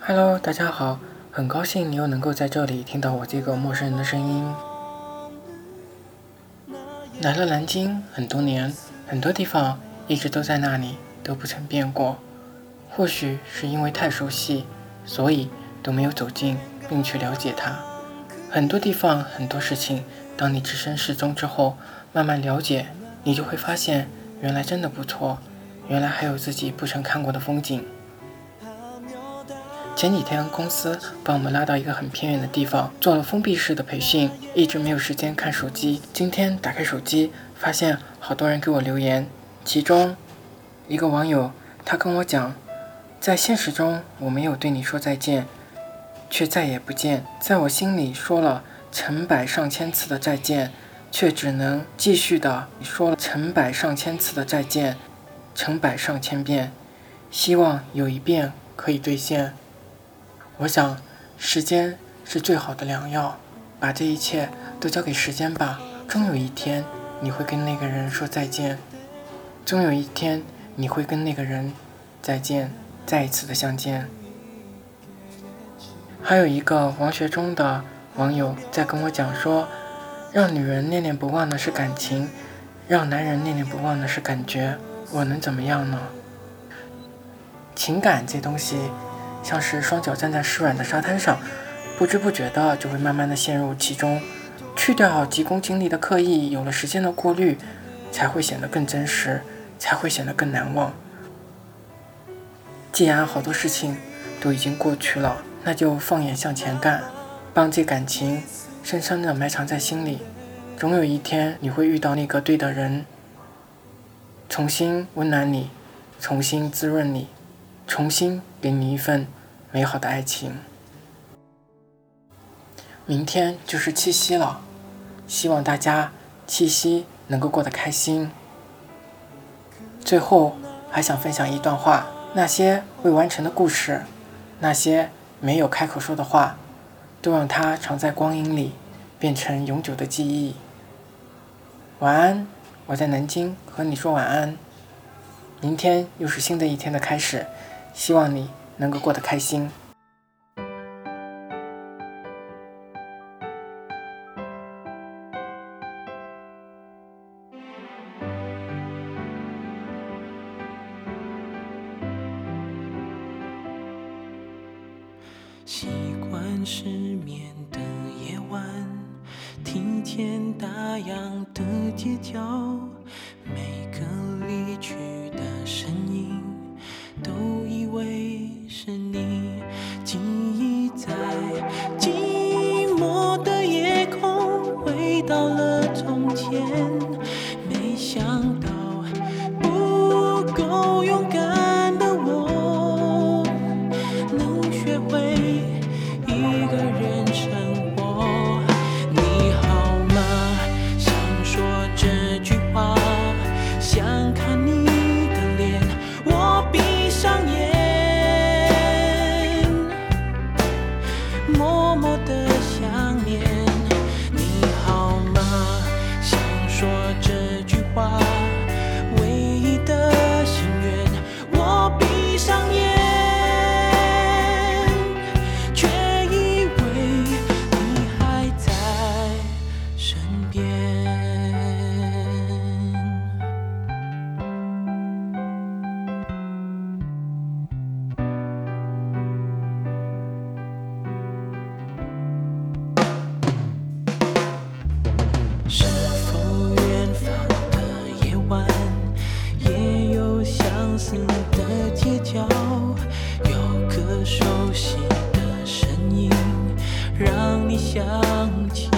hello 大家好很高兴你又能够在这里听到我这个陌生人的声音。来了南京很多年很多地方一直都在那里都不曾变过。或许是因为太熟悉所以都没有走近并去了解它。很多地方，很多事情，当你置身事中之后，慢慢了解，你就会发现，原来真的不错，原来还有自己不曾看过的风景。前几天公司把我们拉到一个很偏远的地方，做了封闭式的培训，一直没有时间看手机。今天打开手机，发现好多人给我留言，其中一个网友他跟我讲。在现实中，我没有对你说再见，却再也不见；在我心里说了成百上千次的再见，却只能继续的说了成百上千次的再见，成百上千遍，希望有一遍可以兑现。我想，时间是最好的良药，把这一切都交给时间吧。终有一天，你会跟那个人说再见；终有一天，你会跟那个人再见。再一次的相见。还有一个王学忠的网友在跟我讲说，让女人念念不忘的是感情，让男人念念不忘的是感觉。我能怎么样呢？情感这东西，像是双脚站在湿软的沙滩上，不知不觉的就会慢慢的陷入其中。去掉急功近利的刻意，有了时间的过滤，才会显得更真实，才会显得更难忘。既然好多事情都已经过去了，那就放眼向前干，帮这感情深深的埋藏在心里。总有一天你会遇到那个对的人，重新温暖你，重新滋润你，重新给你一份美好的爱情。明天就是七夕了，希望大家七夕能够过得开心。最后还想分享一段话。那些未完成的故事，那些没有开口说的话，都让它藏在光阴里，变成永久的记忆。晚安，我在南京和你说晚安。明天又是新的一天的开始，希望你能够过得开心。习惯失眠的夜晚，听见大洋的街角，每个离去熟悉的声音让你想起